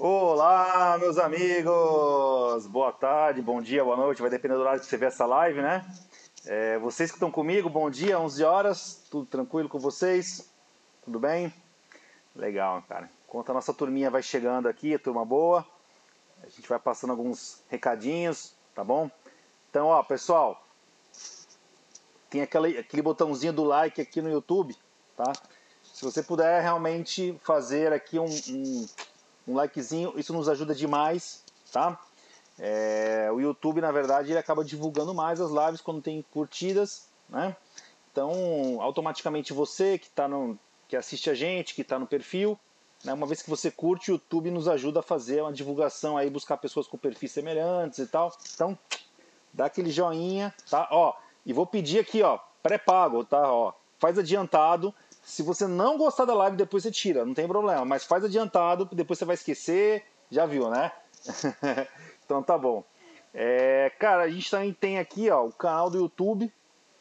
Olá, meus amigos! Boa tarde, bom dia, boa noite, vai depender do horário que você ver essa live, né? É, vocês que estão comigo, bom dia, 11 horas, tudo tranquilo com vocês? Tudo bem? Legal, cara. Enquanto a nossa turminha vai chegando aqui, a turma boa, a gente vai passando alguns recadinhos, tá bom? Então, ó, pessoal, tem aquele, aquele botãozinho do like aqui no YouTube, tá? Se você puder realmente fazer aqui um, um, um likezinho, isso nos ajuda demais, tá? É, o YouTube, na verdade, ele acaba divulgando mais as lives quando tem curtidas, né? Então, automaticamente você que, tá no, que assiste a gente, que está no perfil, né, uma vez que você curte, o YouTube nos ajuda a fazer uma divulgação aí, buscar pessoas com perfis semelhantes e tal. Então, dá aquele joinha, tá? Ó, e vou pedir aqui, ó, pré-pago, tá? Ó, faz adiantado se você não gostar da live, depois você tira, não tem problema. Mas faz adiantado, depois você vai esquecer. Já viu, né? então tá bom. É, cara, a gente também tem aqui ó, o canal do YouTube,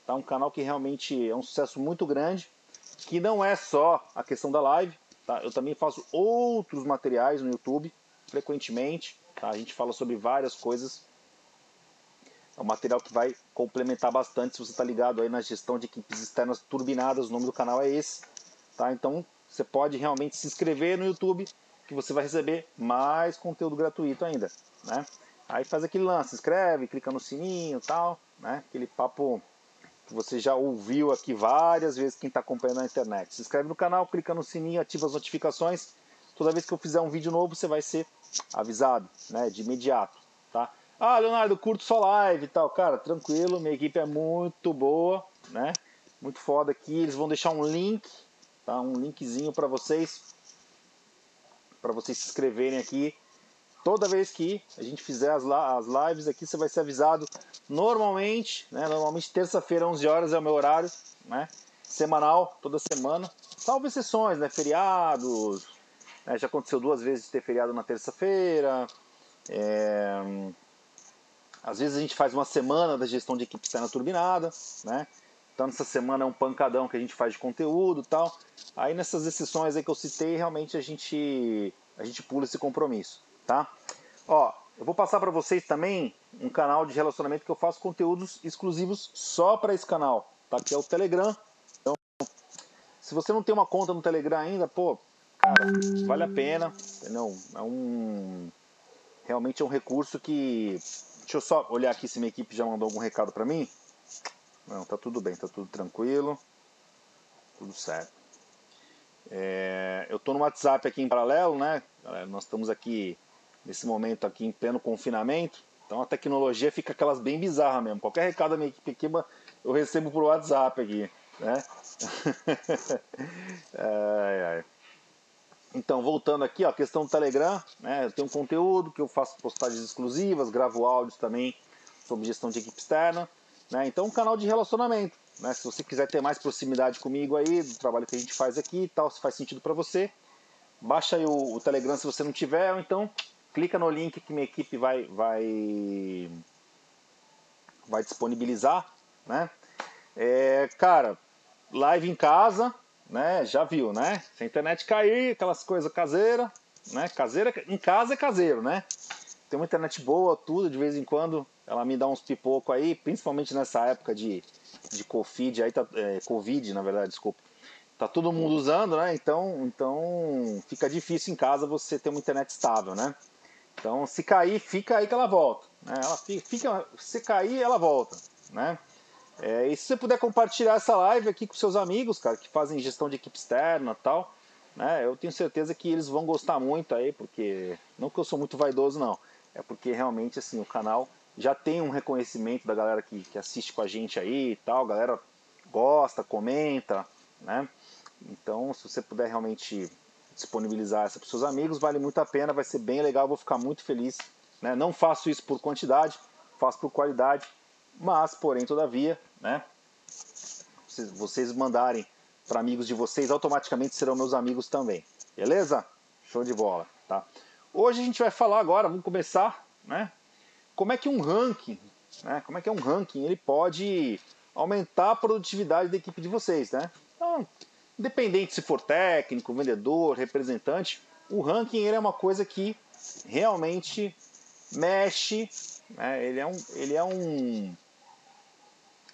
tá? um canal que realmente é um sucesso muito grande, que não é só a questão da live, tá? eu também faço outros materiais no YouTube, frequentemente, tá? a gente fala sobre várias coisas é um material que vai complementar bastante se você está ligado aí na gestão de equipes externas turbinadas. O nome do canal é esse. Tá? Então você pode realmente se inscrever no YouTube que você vai receber mais conteúdo gratuito ainda. Né? Aí faz aquele lance, inscreve, clica no sininho tal, né? Aquele papo que você já ouviu aqui várias vezes quem está acompanhando na internet. Se inscreve no canal, clica no sininho, ativa as notificações. Toda vez que eu fizer um vídeo novo, você vai ser avisado, né? De imediato, tá? Ah, Leonardo, curto só live e tal. Cara, tranquilo, minha equipe é muito boa, né? Muito foda aqui. Eles vão deixar um link, tá? Um linkzinho para vocês, para vocês se inscreverem aqui. Toda vez que a gente fizer as, as lives aqui, você vai ser avisado. Normalmente, né? Normalmente terça-feira, 11 horas é o meu horário, né? Semanal, toda semana. Salvo exceções, né? Feriados. Né? Já aconteceu duas vezes de ter feriado na terça-feira. É às vezes a gente faz uma semana da gestão de equipe externa turbinada, né? Então nessa semana é um pancadão que a gente faz de conteúdo tal. Aí nessas exceções aí que eu citei, realmente a gente, a gente pula esse compromisso, tá? Ó, eu vou passar para vocês também um canal de relacionamento que eu faço conteúdos exclusivos só para esse canal, tá? Que é o Telegram. Então, se você não tem uma conta no Telegram ainda, pô, cara, vale a pena, entendeu? É um realmente é um recurso que Deixa eu só olhar aqui se minha equipe já mandou algum recado para mim. Não, tá tudo bem, tá tudo tranquilo. Tudo certo. É, eu tô no WhatsApp aqui em paralelo, né? Nós estamos aqui nesse momento aqui em pleno confinamento. Então a tecnologia fica aquelas bem bizarras mesmo. Qualquer recado da minha equipe aqui eu recebo por WhatsApp aqui, né? ai, ai. Então, voltando aqui, ó, a questão do Telegram, né, eu tenho um conteúdo que eu faço postagens exclusivas, gravo áudios também sobre gestão de equipe externa. Né, então, um canal de relacionamento. Né, se você quiser ter mais proximidade comigo aí, do trabalho que a gente faz aqui e tal, se faz sentido para você, baixa aí o, o, Telegram se você não tiver, ou então clica no link que minha equipe vai, vai, vai disponibilizar. Né? É, cara, live em casa, né? Já viu, né? Se a internet cair, aquelas coisas caseiras, né? Caseira, em casa é caseiro, né? Tem uma internet boa, tudo, de vez em quando ela me dá uns pipoco aí, principalmente nessa época de, de Covid, aí tá, é, Covid, na verdade, desculpa. Tá todo mundo usando, né? Então, então fica difícil em casa você ter uma internet estável, né? Então, se cair, fica aí que ela volta. Né? Ela fica, fica, se cair, ela volta, né? É, e se você puder compartilhar essa live aqui com seus amigos, cara, que fazem gestão de equipe externa e tal, né? Eu tenho certeza que eles vão gostar muito aí, porque não que eu sou muito vaidoso não, é porque realmente assim o canal já tem um reconhecimento da galera que, que assiste com a gente aí e tal, a galera gosta, comenta, né? Então, se você puder realmente disponibilizar essa para seus amigos, vale muito a pena, vai ser bem legal, vou ficar muito feliz. Né? Não faço isso por quantidade, faço por qualidade, mas, porém, todavia, né? Se vocês mandarem para amigos de vocês, automaticamente serão meus amigos também. Beleza? Show de bola, tá? Hoje a gente vai falar agora, vamos começar, né? Como é que um ranking, né? Como é que é um ranking, ele pode aumentar a produtividade da equipe de vocês, né? Então, independente se for técnico, vendedor, representante, o ranking ele é uma coisa que realmente mexe, né? ele, é um, ele é um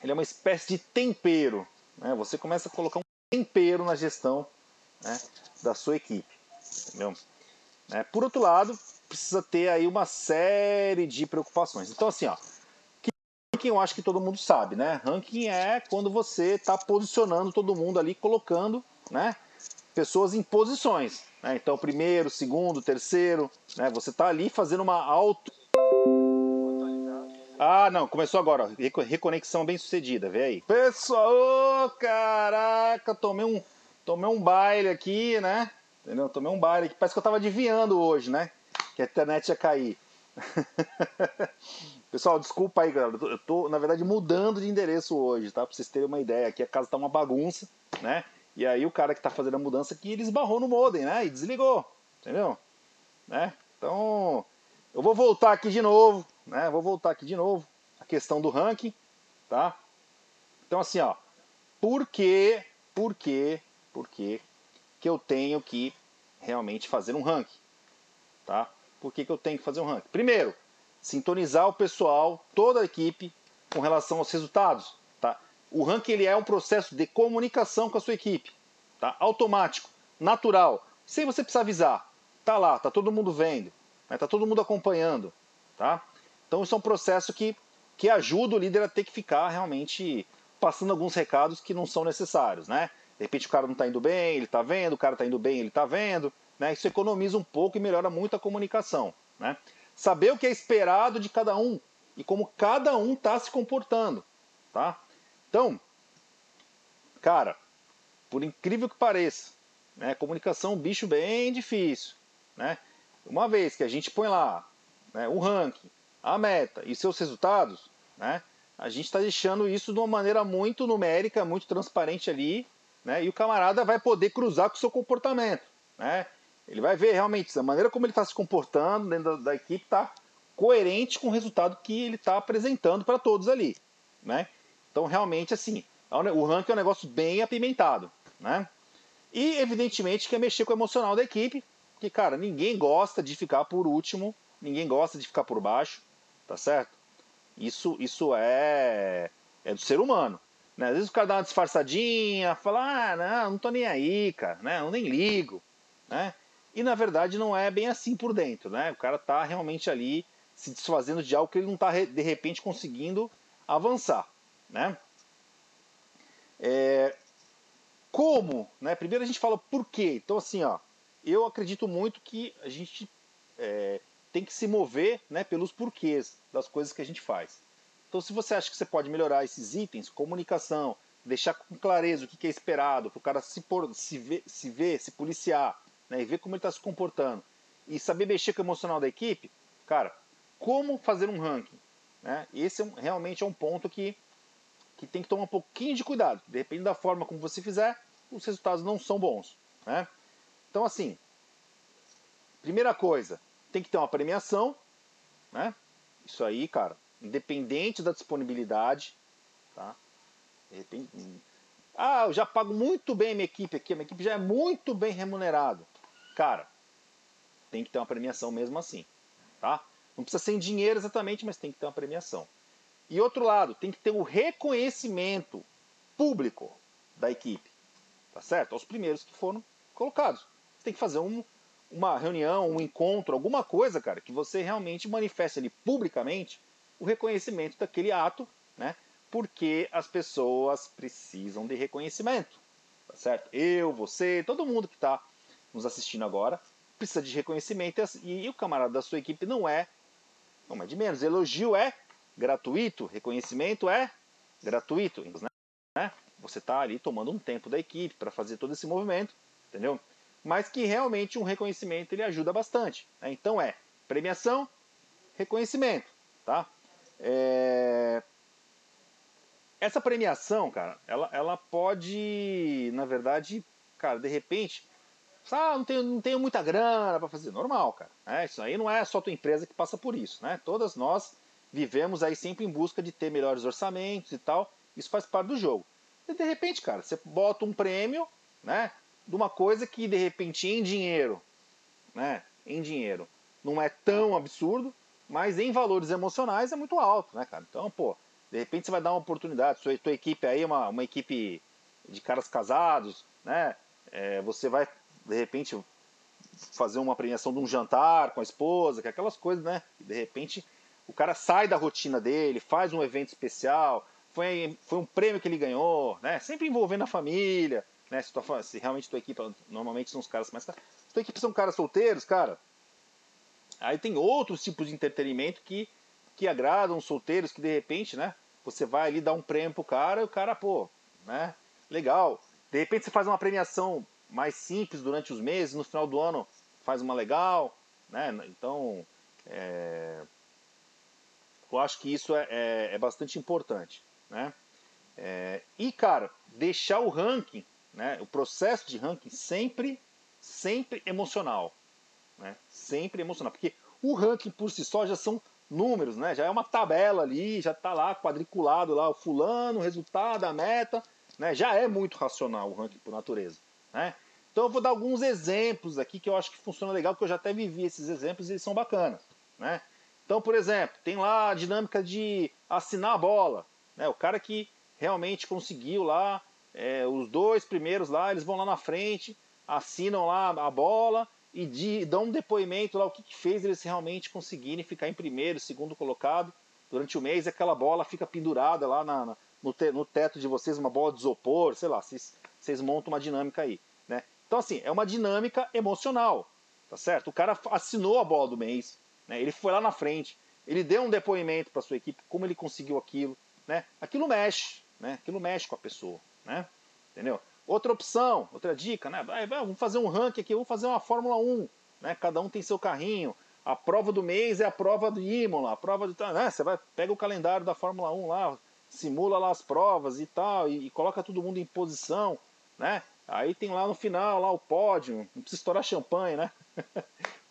ele é uma espécie de tempero. Né? Você começa a colocar um tempero na gestão né, da sua equipe. Entendeu? É, por outro lado, precisa ter aí uma série de preocupações. Então, assim, ó, ranking eu acho que todo mundo sabe, né? Ranking é quando você está posicionando todo mundo ali, colocando, né? Pessoas em posições. Né? Então, primeiro, segundo, terceiro, né? Você está ali fazendo uma auto. Ah, não, começou agora. Reconexão bem sucedida, vê aí. Pessoal, oh, caraca, tomei um, tomei um baile aqui, né? Entendeu? Tomei um baile aqui. Parece que eu tava adivinhando hoje, né? Que a internet ia cair. Pessoal, desculpa aí, galera. Eu tô, na verdade, mudando de endereço hoje, tá? Pra vocês terem uma ideia. Aqui a casa tá uma bagunça, né? E aí o cara que tá fazendo a mudança aqui, ele esbarrou no modem, né? E desligou, entendeu? Né? Então, eu vou voltar aqui de novo, né? Vou voltar aqui de novo. A questão do ranking, tá? Então, assim, ó. Por que, por que, por que que eu tenho que realmente fazer um ranking, tá? Por que, que eu tenho que fazer um ranking? Primeiro, sintonizar o pessoal, toda a equipe, com relação aos resultados. Tá? O ranking ele é um processo de comunicação com a sua equipe. Tá? Automático, natural, sem você precisar avisar. Tá lá, tá todo mundo vendo, né? tá todo mundo acompanhando. Tá? Então isso é um processo que, que ajuda o líder a ter que ficar realmente passando alguns recados que não são necessários. Né? De repente o cara não está indo bem, ele está vendo, o cara está indo bem, ele está vendo. Né? Isso economiza um pouco e melhora muito a comunicação. Né? Saber o que é esperado de cada um e como cada um está se comportando. Tá? Então, cara, por incrível que pareça, né, comunicação é um bicho bem difícil. Né? Uma vez que a gente põe lá né, o ranking, a meta e seus resultados, né, a gente está deixando isso de uma maneira muito numérica, muito transparente ali, né, e o camarada vai poder cruzar com o seu comportamento. Né? Ele vai ver realmente a maneira como ele está se comportando dentro da, da equipe está coerente com o resultado que ele está apresentando para todos ali, né? Então realmente assim, é o ranking é um negócio bem apimentado, né? E evidentemente que é mexer com o emocional da equipe, que cara, ninguém gosta de ficar por último, ninguém gosta de ficar por baixo, tá certo? Isso, isso é, é do ser humano. Né? Às vezes o cara dá uma disfarçadinha, fala, ah, não, não tô nem aí, cara, né? Eu nem ligo, né? E na verdade não é bem assim por dentro, né? O cara está realmente ali se desfazendo de algo que ele não está de repente conseguindo avançar, né? É... Como, né? Primeiro a gente fala por quê. Então assim, ó, eu acredito muito que a gente é, tem que se mover, né, pelos porquês das coisas que a gente faz. Então se você acha que você pode melhorar esses itens, comunicação, deixar com clareza o que é esperado, para o cara se, por, se, ver, se ver, se policiar, né, e ver como ele está se comportando e saber mexer com o emocional da equipe, cara, como fazer um ranking? Né? Esse é um, realmente é um ponto que, que tem que tomar um pouquinho de cuidado. Depende da forma como você fizer, os resultados não são bons. Né? Então, assim, primeira coisa, tem que ter uma premiação. Né? Isso aí, cara, independente da disponibilidade. Tá? Ah, eu já pago muito bem a minha equipe aqui, a minha equipe já é muito bem remunerada. Cara, tem que ter uma premiação mesmo assim, tá? Não precisa ser em dinheiro exatamente, mas tem que ter uma premiação. E outro lado, tem que ter o reconhecimento público da equipe, tá certo? Aos primeiros que foram colocados. Você tem que fazer um, uma reunião, um encontro, alguma coisa, cara, que você realmente manifeste ali publicamente o reconhecimento daquele ato, né? Porque as pessoas precisam de reconhecimento, tá certo? Eu, você, todo mundo que está nos assistindo agora, precisa de reconhecimento e, o camarada da sua equipe não é, não é de menos. Elogio é gratuito, reconhecimento é gratuito, né? Você está ali tomando um tempo da equipe para fazer todo esse movimento, entendeu? Mas que realmente um reconhecimento ele ajuda bastante. Né? Então é premiação, reconhecimento, tá? É... Essa premiação, cara, ela, ela pode, na verdade, cara, de repente, ah, não tenho, não tenho muita grana para fazer. Normal, cara. É, isso aí não é só tua empresa que passa por isso. Né? Todas nós vivemos aí sempre em busca de ter melhores orçamentos e tal. Isso faz parte do jogo. E de repente, cara, você bota um prêmio né, de uma coisa que de repente em dinheiro, né, em dinheiro, não é tão absurdo, mas em valores emocionais é muito alto, né, cara? Então, pô, de repente você vai dar uma oportunidade, sua tua equipe aí é uma, uma equipe de caras casados, né? É, você vai, de repente, fazer uma premiação de um jantar com a esposa, que é aquelas coisas, né? De repente o cara sai da rotina dele, faz um evento especial, foi, foi um prêmio que ele ganhou, né? Sempre envolvendo a família, né? Se, tua, se realmente tua equipe, normalmente são os caras mais. Se tua equipe são caras solteiros, cara, aí tem outros tipos de entretenimento que, que agradam os solteiros, que de repente, né? Você vai ali dar um prêmio pro cara e o cara, pô, né? Legal. De repente você faz uma premiação mais simples durante os meses, no final do ano faz uma legal, né? Então, é, eu acho que isso é, é, é bastante importante, né? É, e, cara, deixar o ranking, né, o processo de ranking sempre, sempre emocional, né? Sempre emocional, porque o ranking por si só já são números, né? Já é uma tabela ali, já está lá quadriculado lá o fulano, o resultado, a meta, né? Já é muito racional o ranking por natureza, né? Então eu vou dar alguns exemplos aqui que eu acho que funciona legal, que eu já até vivi esses exemplos e eles são bacanas. Né? Então, por exemplo, tem lá a dinâmica de assinar a bola. Né? O cara que realmente conseguiu lá, é, os dois primeiros lá, eles vão lá na frente, assinam lá a bola e de, dão um depoimento lá o que, que fez eles realmente conseguirem ficar em primeiro, segundo colocado durante o mês. Aquela bola fica pendurada lá na, na, no, te, no, teto de vocês, uma bola de isopor, sei lá, vocês, vocês montam uma dinâmica aí. Então, assim, é uma dinâmica emocional, tá certo? O cara assinou a bola do mês, né? ele foi lá na frente, ele deu um depoimento para sua equipe, como ele conseguiu aquilo, né? Aquilo mexe, né? Aquilo mexe com a pessoa, né? Entendeu? Outra opção, outra dica, né? Vamos fazer um ranking aqui, vamos fazer uma Fórmula 1, né? Cada um tem seu carrinho. A prova do mês é a prova do Imola, a prova do. Né? Você vai, pega o calendário da Fórmula 1 lá, simula lá as provas e tal, e, e coloca todo mundo em posição, né? Aí tem lá no final lá o pódio, não precisa estourar champanhe, né?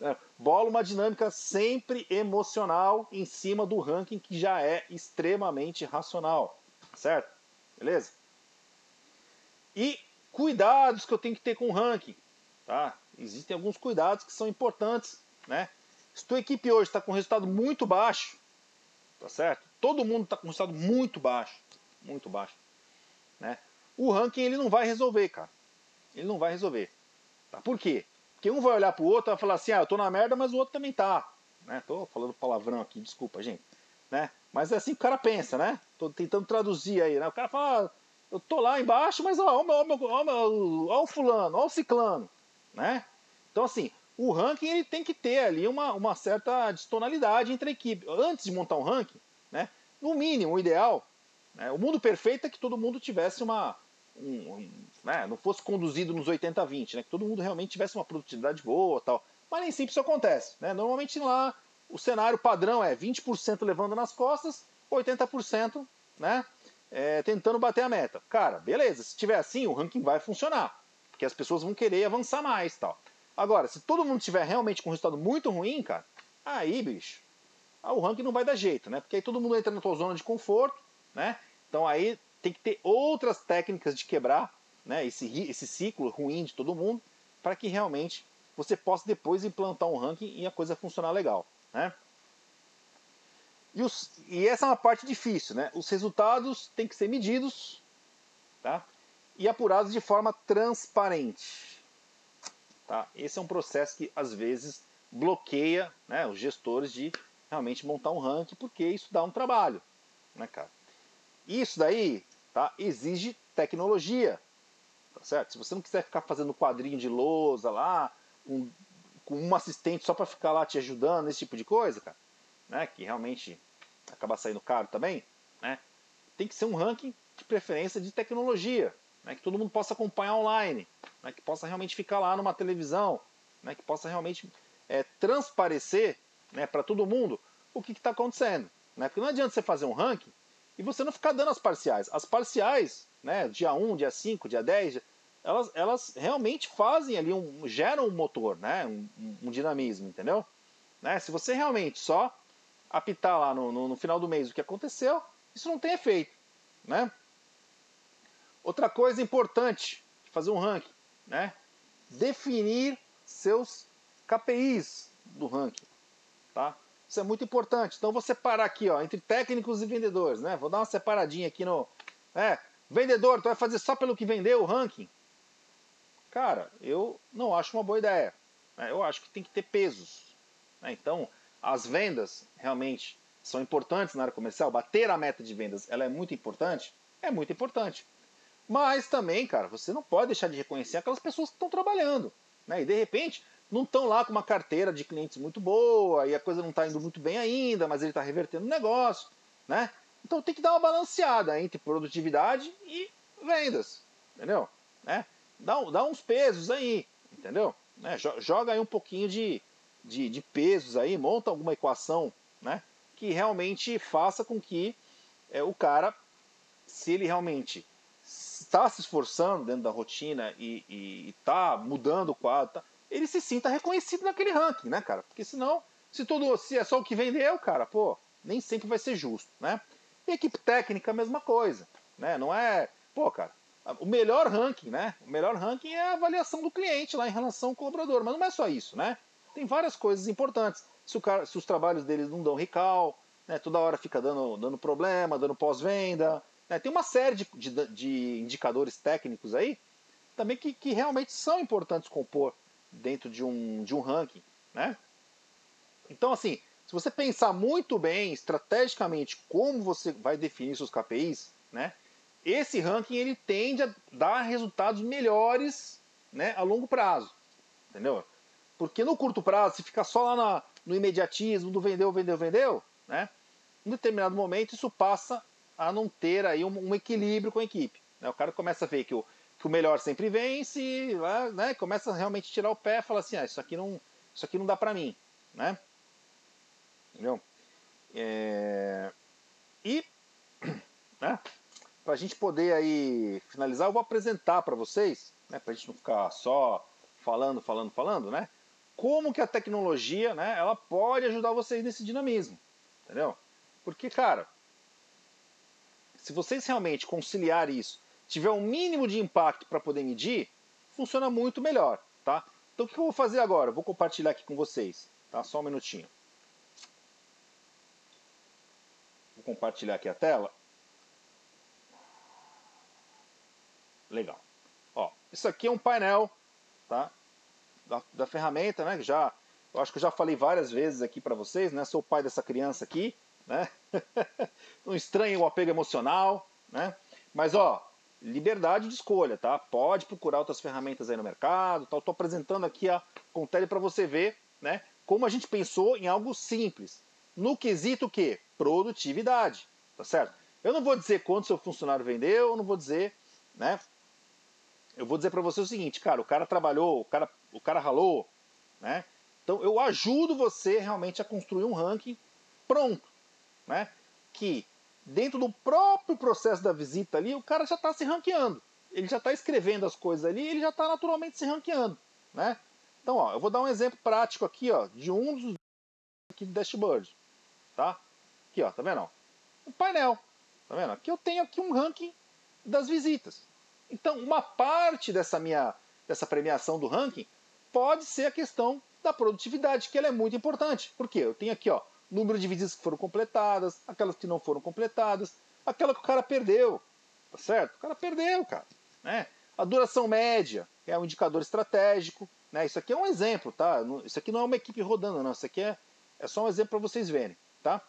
É, bola uma dinâmica sempre emocional em cima do ranking que já é extremamente racional, certo? Beleza? E cuidados que eu tenho que ter com o ranking, tá? Existem alguns cuidados que são importantes, né? Se tua equipe hoje está com resultado muito baixo, tá certo? Todo mundo está com resultado muito baixo, muito baixo, né? O ranking ele não vai resolver, cara ele não vai resolver. Tá? Por quê? Porque um vai olhar pro outro e vai falar assim, ah, eu tô na merda, mas o outro também tá. Né? Tô falando palavrão aqui, desculpa, gente. Né? Mas é assim que o cara pensa, né? Tô tentando traduzir aí, né? O cara fala, ah, eu tô lá embaixo, mas ó, ó, ó, ó, ó, o fulano, ó o ciclano, né? Então, assim, o ranking ele tem que ter ali uma, uma certa distonalidade entre a equipe. Antes de montar um ranking, né? No mínimo, o ideal, né? o mundo perfeito é que todo mundo tivesse uma, um, um, né, não fosse conduzido nos 80-20, né, que todo mundo realmente tivesse uma produtividade boa tal. Mas nem sempre isso acontece. Né? Normalmente lá o cenário padrão é 20% levando nas costas, 80% né, é, tentando bater a meta. Cara, beleza, se tiver assim, o ranking vai funcionar. Porque as pessoas vão querer avançar mais tal. Agora, se todo mundo tiver realmente com um resultado muito ruim, cara, aí, bicho, o ranking não vai dar jeito, né? Porque aí todo mundo entra na tua zona de conforto, né? Então aí tem que ter outras técnicas de quebrar né, esse, esse ciclo ruim de todo mundo para que realmente você possa depois implantar um ranking e a coisa funcionar legal. Né? E, os, e essa é uma parte difícil. Né? Os resultados têm que ser medidos tá? e apurados de forma transparente. Tá? Esse é um processo que às vezes bloqueia né, os gestores de realmente montar um ranking, porque isso dá um trabalho. Né, cara? Isso daí tá? exige tecnologia. Tá certo? Se você não quiser ficar fazendo quadrinho de lousa lá, com, um assistente só para ficar lá te ajudando, esse tipo de coisa, cara, né? que realmente acaba saindo caro também, né? tem que ser um ranking de preferência de tecnologia, né? que todo mundo possa acompanhar online, né? que possa realmente ficar lá numa televisão, né? que possa realmente é, transparecer né, para todo mundo o que está acontecendo. Né? Porque não adianta você fazer um ranking e você não ficar dando as parciais. As parciais, né, dia 1, dia 5, dia 10, elas, elas realmente fazem ali, um, geram um motor, né, um, um dinamismo, entendeu? Né? Se você realmente só apitar lá no, no, no, final do mês o que aconteceu, isso não tem efeito. Né? Outra coisa importante fazer um ranking, né? definir seus KPIs do ranking. tá? Isso é muito importante. Então, vou separar aqui, ó, entre técnicos e vendedores, né? Vou dar uma separadinha aqui no... É, vendedor, tu vai fazer só pelo que vendeu o ranking? Cara, eu não acho uma boa ideia. Né? Eu acho que tem que ter pesos. Né? Então, as vendas realmente são importantes na área comercial. Bater a meta de vendas, ela é muito importante? É muito importante. Mas também, cara, você não pode deixar de reconhecer aquelas pessoas que estão trabalhando. Né? E de repente não estão lá com uma carteira de clientes muito boa e a coisa não está indo muito bem ainda, mas ele está revertendo o negócio. Né? Então tem que dar uma balanceada entre produtividade e vendas. Entendeu? Né? Dá, dá uns pesos aí. Entendeu? Né? Joga aí um pouquinho de, de, de pesos aí, monta alguma equação né? que realmente faça com que é, o cara, se ele realmente está se esforçando dentro da rotina e está mudando o quadro, tá, ele se sinta reconhecido naquele ranking, né, cara? Porque senão, se tudo se é só o que vendeu, cara, pô, nem sempre vai ser justo, né? E equipe técnica, a mesma coisa, né? Não é, pô, cara, o melhor ranking, né? O melhor ranking é a avaliação do cliente lá em relação ao colaborador, mas não é só isso, né? Tem várias coisas importantes. Se, cara, se os trabalhos deles não dão recall, né? toda hora fica dando, dando problema, dando pós-venda, né? Tem uma série de, de, de, indicadores técnicos aí também que, que realmente são importantes compor dentro de um, de um ranking. Né? Então, assim, se você pensar muito bem, estrategicamente, como você vai definir seus KPIs, né? esse ranking ele tende a dar resultados melhores né, a longo prazo. Entendeu? Porque no curto prazo, se ficar só lá na, no imediatismo do vendeu, vendeu, vendeu, né? em determinado momento isso passa a não ter aí um, um equilíbrio com a equipe. Né? O cara começa a ver que o, que o melhor sempre vence, né? começa a realmente tirar o pé e fala assim, ah, isso aqui não, isso aqui não dá para mim, né? Entendeu? É... E, né? Para a gente poder aí finalizar, eu vou apresentar para vocês, né? Para a gente não ficar só falando, falando, falando, né? Como que a tecnologia, né? Ela pode ajudar vocês nesse dinamismo, entendeu? Porque, cara, se vocês realmente conciliar isso, tiver um mínimo de impacto para poder medir, funciona muito melhor, tá? Então o que eu vou fazer agora? Vou compartilhar aqui com vocês, tá? Só um minutinho. Vou compartilhar aqui a tela. Legal. Ó, isso aqui é um painel, tá? Da, da ferramenta, né? Já, eu acho que eu já falei várias vezes aqui para vocês, né? Sou o pai dessa criança aqui, né? não estranhe o apego emocional, né? Mas ó, liberdade de escolha, tá? Pode procurar outras ferramentas aí no mercado, tal. Tô apresentando aqui a Contele para você ver, né? Como a gente pensou em algo simples, no quesito que produtividade, tá certo? Eu não vou dizer quanto seu funcionário vendeu, eu não vou dizer, né? Eu vou dizer para você o seguinte, cara, o cara trabalhou, o cara, o cara ralou, né? Então eu ajudo você realmente a construir um ranking pronto, né? Que dentro do próprio processo da visita ali, o cara já está se ranqueando. Ele já está escrevendo as coisas ali, ele já está naturalmente se ranqueando, né? Então, ó, eu vou dar um exemplo prático aqui, ó, de um dos aqui do dashboard, tá? Aqui, ó, tá vendo? O painel, tá vendo? Aqui eu tenho aqui um ranking das visitas. Então, uma parte dessa minha dessa premiação do ranking pode ser a questão da produtividade, que ela é muito importante. Por quê? Eu tenho aqui, ó, número de visitas que foram completadas, aquelas que não foram completadas, aquela que o cara perdeu, tá certo? O cara perdeu, cara, né? A duração média é um indicador estratégico, né? Isso aqui é um exemplo, tá? Isso aqui não é uma equipe rodando, não. Isso aqui é, é só um exemplo para vocês verem, tá?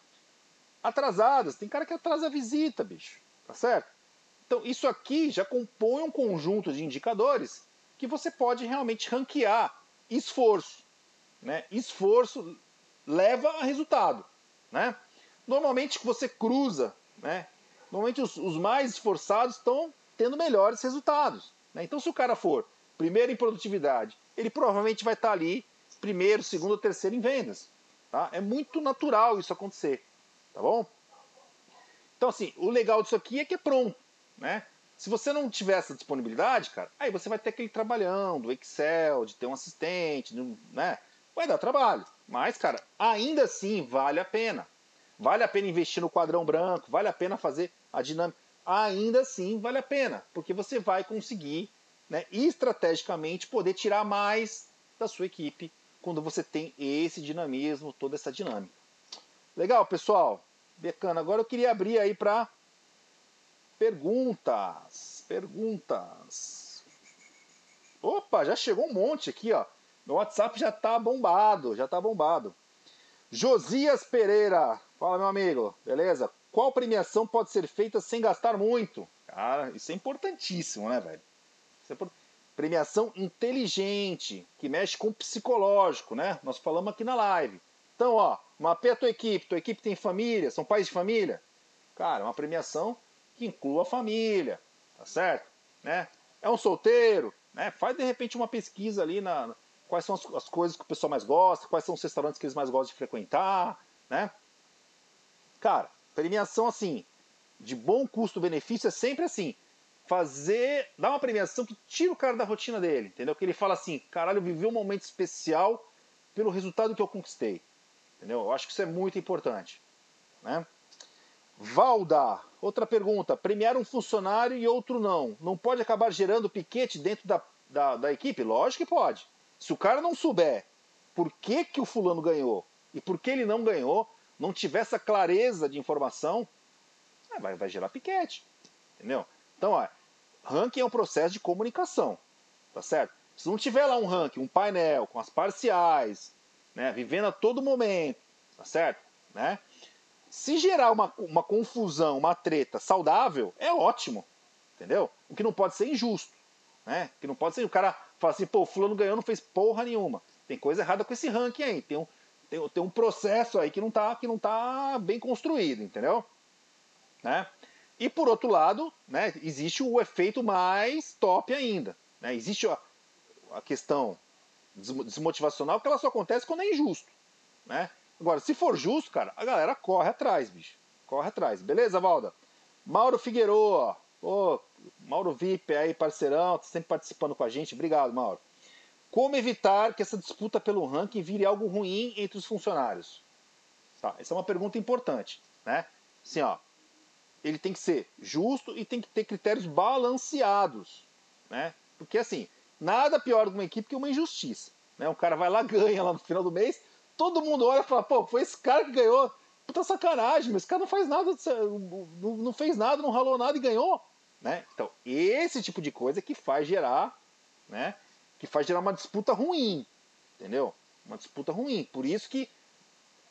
Atrasadas, tem cara que atrasa a visita, bicho, tá certo? Então isso aqui já compõe um conjunto de indicadores que você pode realmente ranquear esforço, né? Esforço leva a resultado. Né? Normalmente você cruza, né? normalmente os, os mais esforçados estão tendo melhores resultados. Né? Então se o cara for primeiro em produtividade, ele provavelmente vai estar ali primeiro, segundo, terceiro em vendas. Tá? É muito natural isso acontecer, tá bom? Então assim, o legal disso aqui é que é pronto, né? Se você não tiver essa disponibilidade, cara, aí você vai ter aquele trabalhão do Excel, de ter um assistente, né? Vai dar trabalho. Mas, cara, ainda assim vale a pena. Vale a pena investir no quadrão branco, vale a pena fazer a dinâmica. Ainda assim vale a pena, porque você vai conseguir, né, estrategicamente, poder tirar mais da sua equipe quando você tem esse dinamismo, toda essa dinâmica. Legal, pessoal? Becana. Agora eu queria abrir aí para perguntas. Perguntas. Opa, já chegou um monte aqui, ó. Meu WhatsApp já tá bombado, já tá bombado. Josias Pereira. Fala, meu amigo. Beleza? Qual premiação pode ser feita sem gastar muito? Cara, isso é importantíssimo, né, velho? É premiação inteligente, que mexe com o psicológico, né? Nós falamos aqui na live. Então, ó, mapeia a tua equipe. Tua equipe tem família, são pais de família. Cara, uma premiação que inclua a família, tá certo? Né? É um solteiro, né? Faz de repente uma pesquisa ali na quais são as, as coisas que o pessoal mais gosta, quais são os restaurantes que eles mais gostam de frequentar, né? Cara, premiação assim, de bom custo-benefício é sempre assim. Fazer, dar uma premiação que tira o cara da rotina dele, entendeu? Que ele fala assim, caralho, eu vivi um momento especial pelo resultado que eu conquistei. Entendeu? Eu acho que isso é muito importante. Né? Valda, outra pergunta. Premiar um funcionário e outro não. Não pode acabar gerando piquete dentro da, da, da equipe? Lógico que pode. Se o cara não souber por que, que o fulano ganhou e por que ele não ganhou, não tiver essa clareza de informação, é, vai, vai gerar piquete. Entendeu? Então, ó, ranking é um processo de comunicação. Tá certo? Se não tiver lá um ranking, um painel com as parciais, né, vivendo a todo momento, tá certo? Né? Se gerar uma, uma confusão, uma treta saudável, é ótimo, entendeu? O que não pode ser injusto, né? O que não pode ser o cara fala assim, pô, fulano ganhou, não fez porra nenhuma. Tem coisa errada com esse ranking aí, tem um, tem, tem um processo aí que não tá, que não tá bem construído, entendeu? Né? E por outro lado, né, existe o efeito mais top ainda. Né? Existe a, a questão desmotivacional que ela só acontece quando é injusto, né? Agora, se for justo, cara, a galera corre atrás, bicho. Corre atrás. Beleza, Valda? Mauro Figueiredo, ó. Mauro VIP aí, parceirão, tá sempre participando com a gente. Obrigado, Mauro. Como evitar que essa disputa pelo ranking vire algo ruim entre os funcionários? Tá, essa é uma pergunta importante, né? Assim, ó, ele tem que ser justo e tem que ter critérios balanceados, né? Porque assim, Nada pior de uma equipe que uma injustiça. Né? O cara vai lá, ganha lá no final do mês, todo mundo olha e fala, pô, foi esse cara que ganhou. Puta sacanagem, mas esse cara não faz nada, não fez nada, não ralou nada e ganhou. Né? Então, esse tipo de coisa que faz gerar, né? Que faz gerar uma disputa ruim. Entendeu? Uma disputa ruim. Por isso que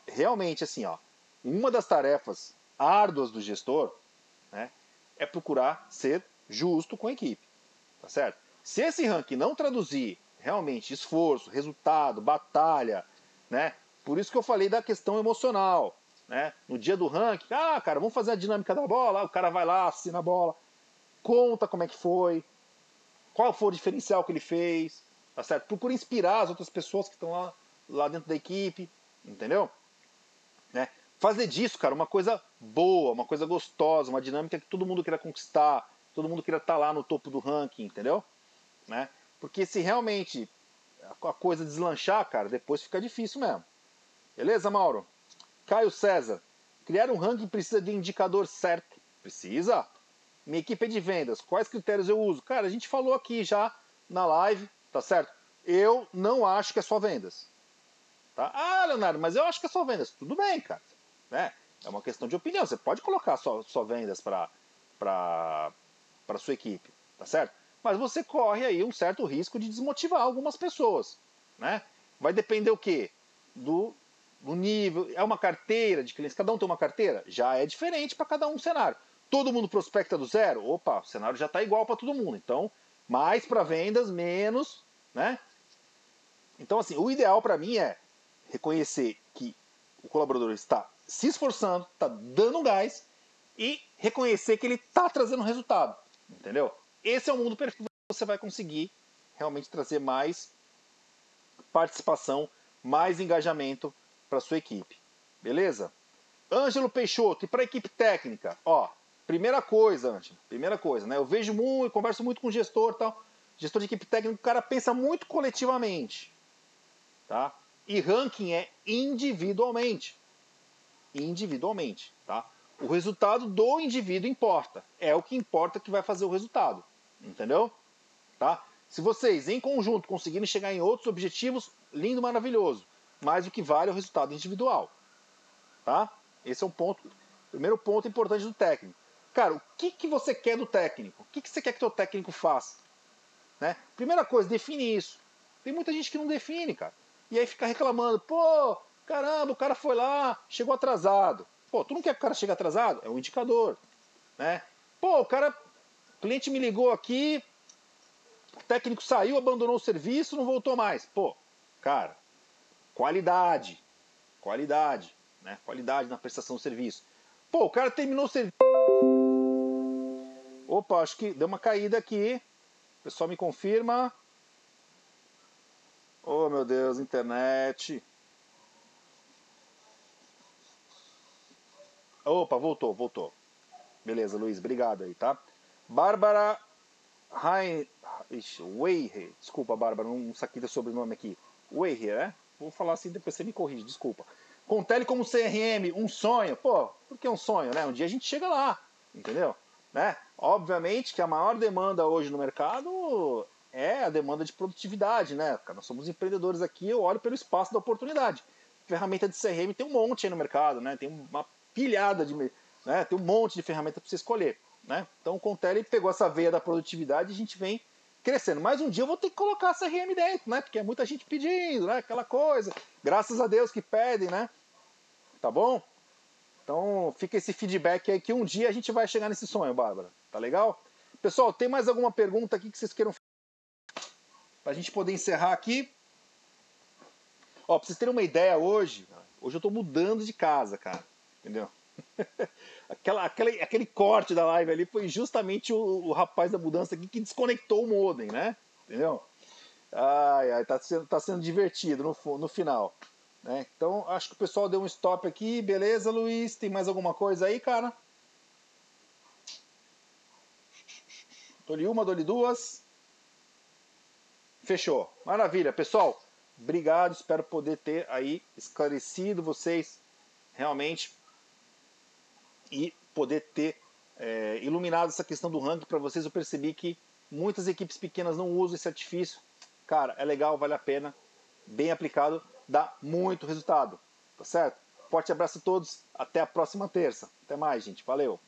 realmente assim, ó, uma das tarefas árduas do gestor, né, é procurar ser justo com a equipe. Tá certo? Se esse ranking não traduzir realmente esforço, resultado, batalha, né? Por isso que eu falei da questão emocional, né? No dia do ranking, ah, cara, vamos fazer a dinâmica da bola, o cara vai lá, assina a bola, conta como é que foi, qual foi o diferencial que ele fez, tá certo? Procura inspirar as outras pessoas que estão lá, lá dentro da equipe, entendeu? Né? Fazer disso, cara, uma coisa boa, uma coisa gostosa, uma dinâmica que todo mundo queira conquistar, todo mundo queira estar tá lá no topo do ranking, entendeu? Né? Porque se realmente a coisa deslanchar, cara, depois fica difícil mesmo. Beleza, Mauro? Caio César. Criar um ranking precisa de indicador certo. Precisa. Minha equipe é de vendas. Quais critérios eu uso? Cara, a gente falou aqui já na live, tá certo? Eu não acho que é só vendas. Tá? Ah, Leonardo, mas eu acho que é só vendas. Tudo bem, cara. Né? É uma questão de opinião. Você pode colocar só, só vendas para sua equipe, tá certo? Mas você corre aí um certo risco de desmotivar algumas pessoas. Né? Vai depender o quê? Do, do nível. É uma carteira de clientes. Cada um tem uma carteira? Já é diferente para cada um cenário. Todo mundo prospecta do zero? Opa, o cenário já está igual para todo mundo. Então, mais para vendas, menos. Né? Então, assim, o ideal para mim é reconhecer que o colaborador está se esforçando, está dando gás e reconhecer que ele está trazendo resultado. Entendeu? Esse é o mundo perfeito que você vai conseguir realmente trazer mais participação, mais engajamento para sua equipe. Beleza? Ângelo Peixoto, e para a equipe técnica, ó, primeira coisa, Ângelo, primeira coisa, né? Eu vejo muito, converso muito com gestor, tal, gestor de equipe técnica, o cara pensa muito coletivamente, tá? E ranking é individualmente, individualmente, tá? O resultado do indivíduo importa, é o que importa que vai fazer o resultado. Entendeu? Tá? Se vocês, em conjunto, conseguirem chegar em outros objetivos, lindo, maravilhoso. Mas o que vale é o resultado individual. Tá? Esse é um ponto, primeiro ponto importante do técnico. Cara, o que, que você quer do técnico? O que, que você quer que o técnico faça? Né? Primeira coisa, define isso. Tem muita gente que não define, cara. E aí fica reclamando, pô, caramba, o cara foi lá, chegou atrasado. Pô, tu não quer que o cara chegue atrasado? É um indicador. Né? Pô, o cara, cliente me ligou aqui, o técnico saiu, abandonou o serviço, não voltou mais. Pô, cara, qualidade, qualidade, né? Qualidade na prestação do serviço. Pô, o cara terminou o serviço. Opa, acho que deu uma caída aqui. O pessoal me confirma. Oh, meu Deus, internet. Opa, voltou, voltou. Beleza, Luiz, obrigado aí, tá? Bárbara Hein... Weihe. Desculpa, Bárbara, não saquei o sobrenome aqui. Weihe, né? Vou falar assim, depois você me corrige, desculpa. Contele como CRM, um sonho. Pô, por que um sonho, né? Um dia a gente chega lá, entendeu? Né? Obviamente que a maior demanda hoje no mercado é a demanda de produtividade, né? Nós somos empreendedores aqui, eu olho pelo espaço da oportunidade. Ferramenta de CRM tem um monte aí no mercado, né? Tem uma pilhada de. Né? Tem um monte de ferramenta para você escolher. Né? Então o Contele pegou essa veia da produtividade e a gente vem crescendo. Mas um dia eu vou ter que colocar essa CRM dentro, né? Porque é muita gente pedindo, né? Aquela coisa. Graças a Deus que pedem, né? Tá bom? Então fica esse feedback aí que um dia a gente vai chegar nesse sonho, Bárbara. Tá legal? Pessoal, tem mais alguma pergunta aqui que vocês queiram Pra gente poder encerrar aqui. Ó, pra vocês terem uma ideia hoje, hoje eu tô mudando de casa, cara. Entendeu? Aquela, aquela, aquele corte da live ali foi justamente o, o rapaz da mudança aqui que desconectou o modem, né? Entendeu? Ai, ai, tá sendo, tá sendo divertido no, no final. Né? Então, acho que o pessoal deu um stop aqui. Beleza, Luiz? Tem mais alguma coisa aí, cara? Dou-lhe uma, dou-lhe duas. Fechou. Maravilha, pessoal. Obrigado. Espero poder ter aí esclarecido vocês realmente e poder ter é, iluminado essa questão do ranking para vocês. Eu percebi que muitas equipes pequenas não usam esse artifício. Cara, é legal, vale a pena, bem aplicado, dá muito resultado. Tá certo? Forte abraço a todos, até a próxima terça. Até mais, gente. Valeu!